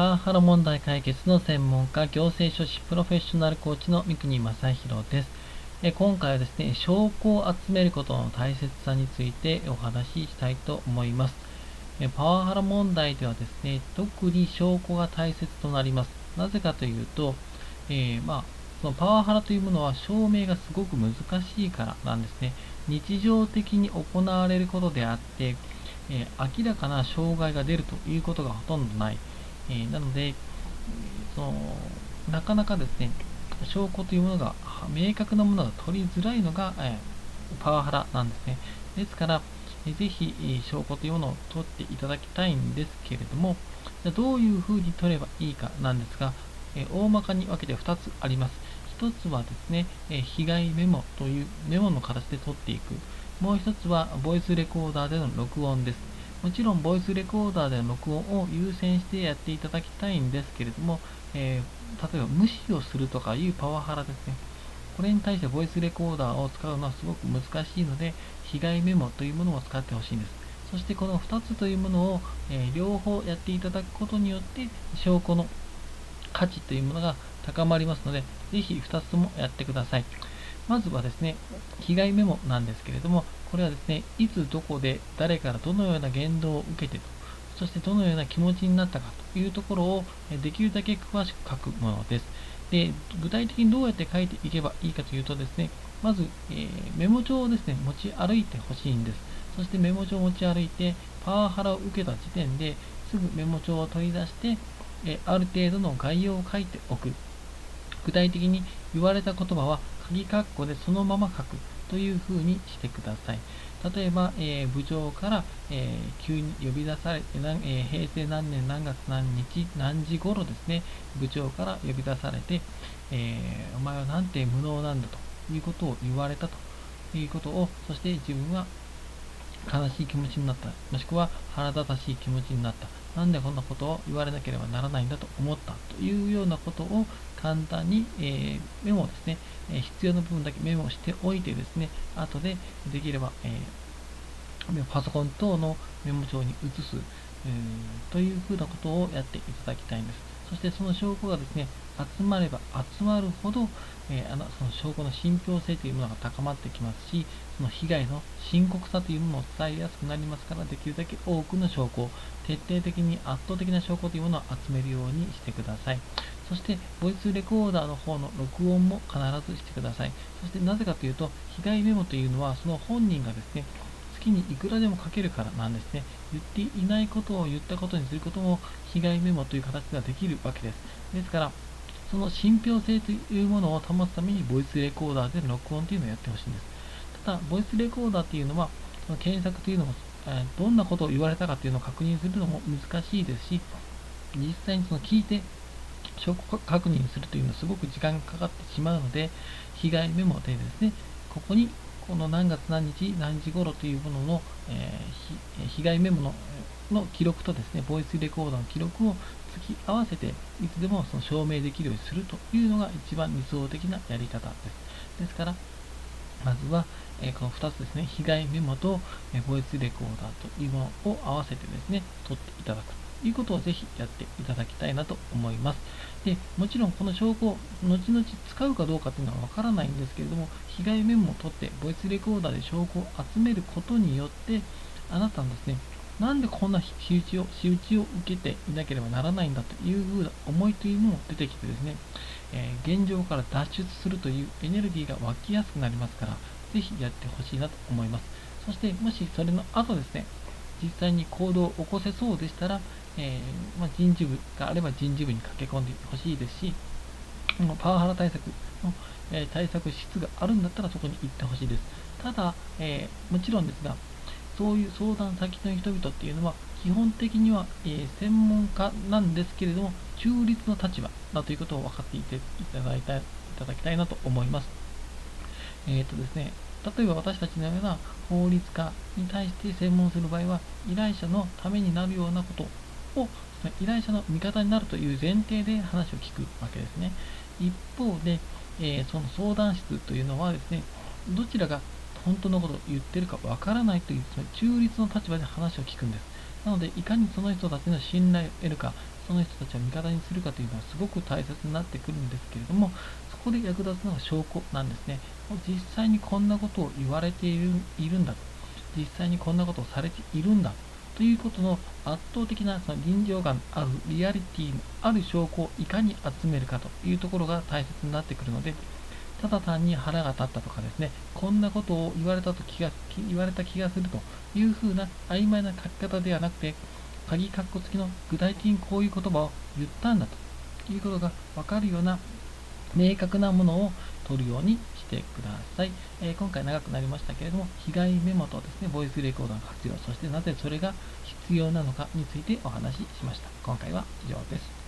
パワハラ問題解決の専門家、行政書士プロフェッショナルコーチの三国正弘です。え今回はですね、証拠を集めることの大切さについてお話ししたいと思います。えパワハラ問題ではですね、特に証拠が大切となります。なぜかというと、えー、まあ、そのパワハラというものは証明がすごく難しいからなんですね。日常的に行われることであって、えー、明らかな障害が出るということがほとんどない。えー、なので、そのなかなかですね、証拠というものが、明確なものが取りづらいのが、えー、パワハラなんですね。ですから、えー、ぜひ、えー、証拠というものを取っていただきたいんですけれども、じゃどういうふうに取ればいいかなんですが、え大まかに分けて2つあります。1つはですね、え被害メモというメモの形で取っていく。もう1つは、ボイスレコーダーでの録音です。もちろん、ボイスレコーダーでの録音を優先してやっていただきたいんですけれども、えー、例えば無視をするとかいうパワハラですね。これに対してボイスレコーダーを使うのはすごく難しいので、被害メモというものを使ってほしいんです。そしてこの2つというものを、えー、両方やっていただくことによって、証拠の価値というものが高まりますので、ぜひ2つともやってください。まずはですね、被害メモなんですけれども、これはですね、いつどこで誰からどのような言動を受けてと、そしてどのような気持ちになったかというところをできるだけ詳しく書くものです。で、具体的にどうやって書いていけばいいかというとですね、まず、えー、メモ帳をですね、持ち歩いてほしいんです。そしてメモ帳を持ち歩いて、パワハラを受けた時点ですぐメモ帳を取り出して、えある程度の概要を書いておく。具体的に言われた言葉は鍵括弧でそのまま書くというふうにしてください。例えば、えー、部長から、えー、急に呼び出されて、えー、平成何年何月何日何時頃ですね、部長から呼び出されて、えお前はなんて無能なんだということを言われたということを、そして自分は悲しい気持ちになった、もしくは腹立たしい気持ちになった、なんでこんなことを言われなければならないんだと思った。というようなことを簡単に、えー、メモをですね、え必要な部分だけメモしておいてですね、後でできれば、えー、パソコン等のメモ帳に移す、えー、というふうなことをやっていただきたいんです。そしてその証拠がですね、集まれば集まるほど、えー、あのその証拠の信憑性というものが高まってきますし、その被害の深刻さというものを伝えやすくなりますから、できるだけ多くの証拠を、徹底的に圧倒的な証拠というものを集めるようにしてください。そして、ボイスレコーダーの方の録音も必ずしてください。そして、なぜかというと、被害メモというのは、その本人がですね、月にいくらでも書けるからなんですね。言っていないことを言ったことにすることも被害メモという形ではできるわけです。ですから、その信憑性というものを保つためにボイスレコーダーでの録音というのをやってほしいんです。ただ、ボイスレコーダーというのは、その検索というのも、えどんなことを言われたかというのを確認するのも難しいですし、実際にその聞いて証拠確認するというのはすごく時間がかかってしまうので、被害メモでですね、ここにこの何月何日何時頃というものの、えー、被害メモのの記録とですね、ボイスレコーダーの記録を突き合わせて、いつでもその証明できるようにするというのが一番理想的なやり方です。ですから、まずは、え、この2つですね、被害メモと、え、ボイスレコーダーというものを合わせてですね、取っていただくいうことをぜひやっていただきたいなと思います。でもちろんこの証拠を後々使うかどうかというのはわからないんですけれども、被害メモを取ってボイスレコーダーで証拠を集めることによって、あなたのですね、なんでこんな仕打ちを、仕打ちを受けていなければならないんだというふうな思いというのも出てきてですね、えー、現状から脱出するというエネルギーが湧きやすくなりますから、ぜひやってほしいなと思います。そして、もしそれの後ですね、実際に行動を起こせそうでしたら、えー、まあ、人事部があれば人事部に駆け込んでほしいですし、パワハラ対策の、えー、対策室があるんだったらそこに行ってほしいです。ただ、えー、もちろんですが、そういう相談先の人々っていうのは、基本的には、え、専門家なんですけれども、中立の立場だということを分かっていていただいたいただきたいなと思います。えっ、とですね、例えば私たちのような法律家に対して専門する場合は、依頼者のためになるようなことを依頼者の味方になるという前提で話を聞くわけですね。一方で、えー、その相談室というのはですね、どちらが本当のことを言ってるかわからないという、その中立の立場で話を聞くんです。なので、いかにその人たちの信頼を得るか、その人たちを味方にするかというのはすごく大切になってくるんですけれども、そこで役立つのが証拠なんですね。実際にこんなことを言われているいるんだと。実際にこんなことをされているんだということの圧倒的なその臨場感あるリアリティのある証拠をいかに集めるかというところが大切になってくるので、ただ単に腹が立ったとかですね、こんなことを言われたと気が言われた気がするというふうな曖昧な書き方ではなくて、鍵括弧付きの具体的にこういう言葉を言ったんだということが分かるような明確なものを取るようにてください。えー、今回長くなりましたけれども、被害メモとですね、ボイスレコーダーの活用、そしてなぜそれが必要なのかについてお話ししました。今回は以上です。